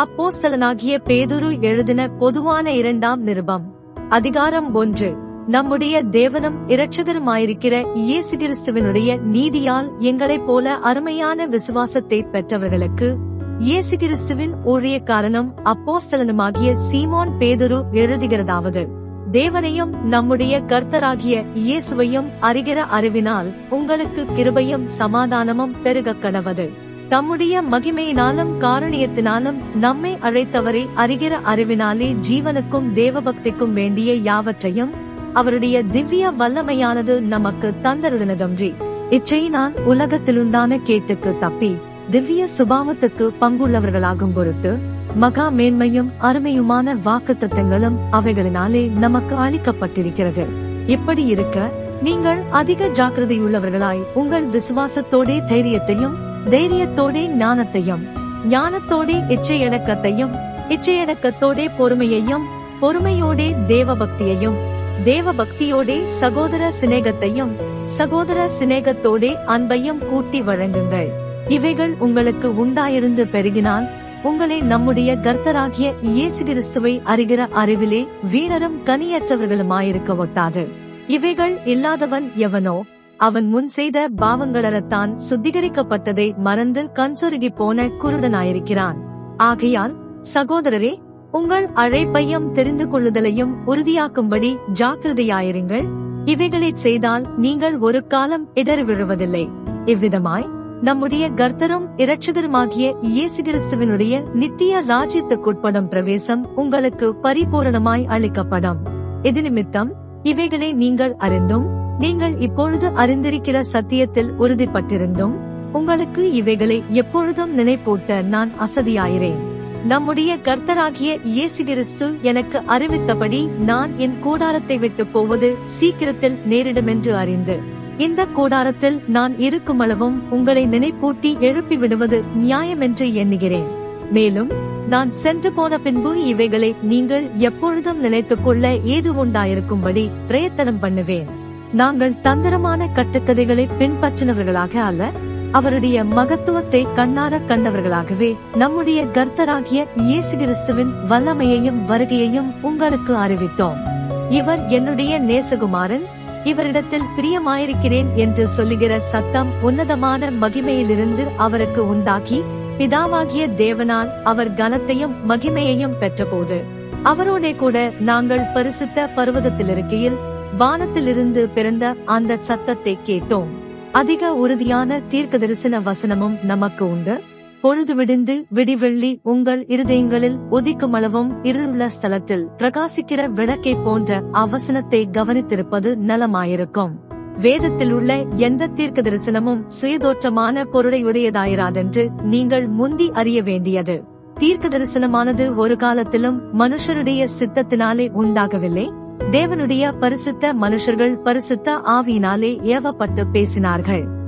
அப்போஸ்தலனாகிய பேதுரு எழுதின பொதுவான இரண்டாம் நிருபம். அதிகாரம் ஒன்று. நம்முடைய தேவனும் இரட்சகருமாயிருக்கிற இயேசு கிறிஸ்துவனுடைய நீதியால் எங்களைப் போல அருமையான விசுவாசத்தை பெற்றவர்களுக்கு இயேசு கிறிஸ்துவின் ஊழியக்காரனும் அப்போஸ்தலனுமாகிய சீமோன் பேதுரு எழுதுகிறதாவது. தேவனையும் நம்முடைய கர்த்தராகிய இயேசுவையும் அறிகிற அறிவினால் உங்களுக்கு கிருபையும் சமாதானமும் பெருகக் கணவது தம்முடைய மகிமையினாலும் காரணியத்தினாலும் நம்மை அழைத்தவரை அறிகிற அறிவினாலே ஜீவனுக்கும் தேவபக்திக்கும் வேண்டிய யாவற்றையும் அவருடைய திவ்ய வல்லமையானது நமக்கு தந்தருளினதன்றி. இச்செயினால் உலகத்திலுண்டான கேட்டுக்கு தப்பி திவ்ய சுபாவத்துக்கு பங்குள்ளவர்களாகும் பொருட்டு மகா மேன்மையும் அருமையுமான வாக்குத்தத்தங்களும் அவைகளினாலே நமக்கு அளிக்கப்பட்டிருக்கிறது. இப்படி இருக்க நீங்கள் அதிக ஜாக்கிரதையுள்ளவர்களாய் உங்கள் விசுவாசத்தோடே தைரியத்தையும் தைரியத்தோடே ஞானத்தையும் ஞானத்தோடே இச்சையடக்கத்தையும் இச்சையடக்கத்தோடே பொறுமையையும் பொறுமையோடே தேவபக்தியையும் தேவபக்தியோடே சகோதர சிநேகத்தையும் சகோதர சிநேகத்தோடே அன்பையும் கூட்டி வழங்குங்கள். இவைகள் உங்களுக்கு உண்டாயிருந்து பெருகினால் உங்களை நம்முடைய கர்த்தராகிய இயேசு கிறிஸ்துவை அறிகிற அறிவிலே வீரரும் கனியற்றவர்களுமாயிருக்க ஒட்டாது. இவைகள் இல்லாதவன் எவனோ அவன் முன் செய்த பாவங்களறத்தான் சுத்திகரிக்கப்பட்டதை மறந்து கண்சொருகி போன குருடனாயிருக்கிறான். ஆகையால் சகோதரரே உங்கள் அழைப்பையும் தெரிந்து கொள்ளுதலையும் உறுதியாக்கும்படி ஜாக்கிரதையாயிருங்கள். இவைகளைச் செய்தால் நீங்கள் ஒரு காலம் இடர் விழுவதில்லை. இவ்விதமாய் நம்முடைய கர்த்தரும் இரட்சகருமாகிய இயேசு கிறிஸ்துவனுடைய நித்திய ராஜ்யத்துக்குட்படும் பிரவேசம் உங்களுக்கு பரிபூரணமாய் அளிக்கப்படும். இது நிமித்தம் இவைகளை நீங்கள் அறிந்தும் நீங்கள் இப்பொழுது அறிந்திருக்கிற சத்தியத்தில் உறுதிப்பட்டிருந்தும் உங்களுக்கு இவைகளை எப்பொழுதும் நினைப்பூட்ட நான் அசதியாயிறேன். நம்முடைய கர்த்தராகிய இயேசு கிறிஸ்து எனக்கு அறிவித்தபடி நான் என் கூடாரத்தை விட்டு போவது சீக்கிரத்தில் நேரிடுமென்று அறிந்து இந்த கூடாரத்தில் நான் இருக்குமளவும் உங்களை நினைப்பூட்டி எழுப்பி விடுவது நியாயமென்று எண்ணுகிறேன். மேலும் நான் சென்று போன பின்பு இவைகளை நீங்கள் எப்பொழுதும் நினைத்துக் கொள்ள ஏது உண்டாயிருக்கும்படி பிரயத்தனம் பண்ணுவேன். நாங்கள் தந்திரமான கட்டுக்கதைகளை பின்பற்றினவர்களாக அல்ல அவருடைய மகத்துவத்தை கண்ணார கண்டவர்களாகவே நம்முடைய கர்த்தராகிய இயேசு கிறிஸ்துவின் வல்லமையையும் வருகையையும் உங்களுக்கு அறிவித்தோம். இவர் என்னுடைய நேசகுமாரன் இவரிடத்தில் பிரியமாயிருக்கிறேன் என்று சொல்லுகிற சத்தம் உன்னதமான மகிமையிலிருந்து அவருக்கு உண்டாகி பிதாவாகிய தேவனால் அவர் கனத்தையும் மகிமையையும் பெற்றபோது அவரோட கூட நாங்கள் பரிசுத்த பருவதத்தில் இருக்கையில் வானத்திலிருந்து பிறந்த அந்த சத்தத்தை கேட்டோம். அதிக உறுதியான தீர்க்க தரிசன வசனமும் நமக்கு உண்டு. பொழுது விடிந்து விடிவெள்ளி உங்கள் இருதயங்களில் உதிக்குமளவும் இருளுள்ள ஸ்தலத்தில் பிரகாசிக்கிற விளக்கை போன்ற அவசனத்தை கவனித்திருப்பது நலமாயிருக்கும். வேதத்தில் உள்ள எந்த தீர்க்க தரிசனமும் சுயதோற்றமான பொருளையுடையதாயிராதென்று நீங்கள் முந்தி அறிய வேண்டியது. தீர்க்க தரிசனமானது ஒரு காலத்திலும் மனுஷருடைய சித்தத்தினாலே உண்டாகவில்லை. தேவனுடைய பரிசுத்த மனுஷர்கள் பரிசுத்த ஆவியினாலே ஏவப்பட்டு பேசினார்கள்.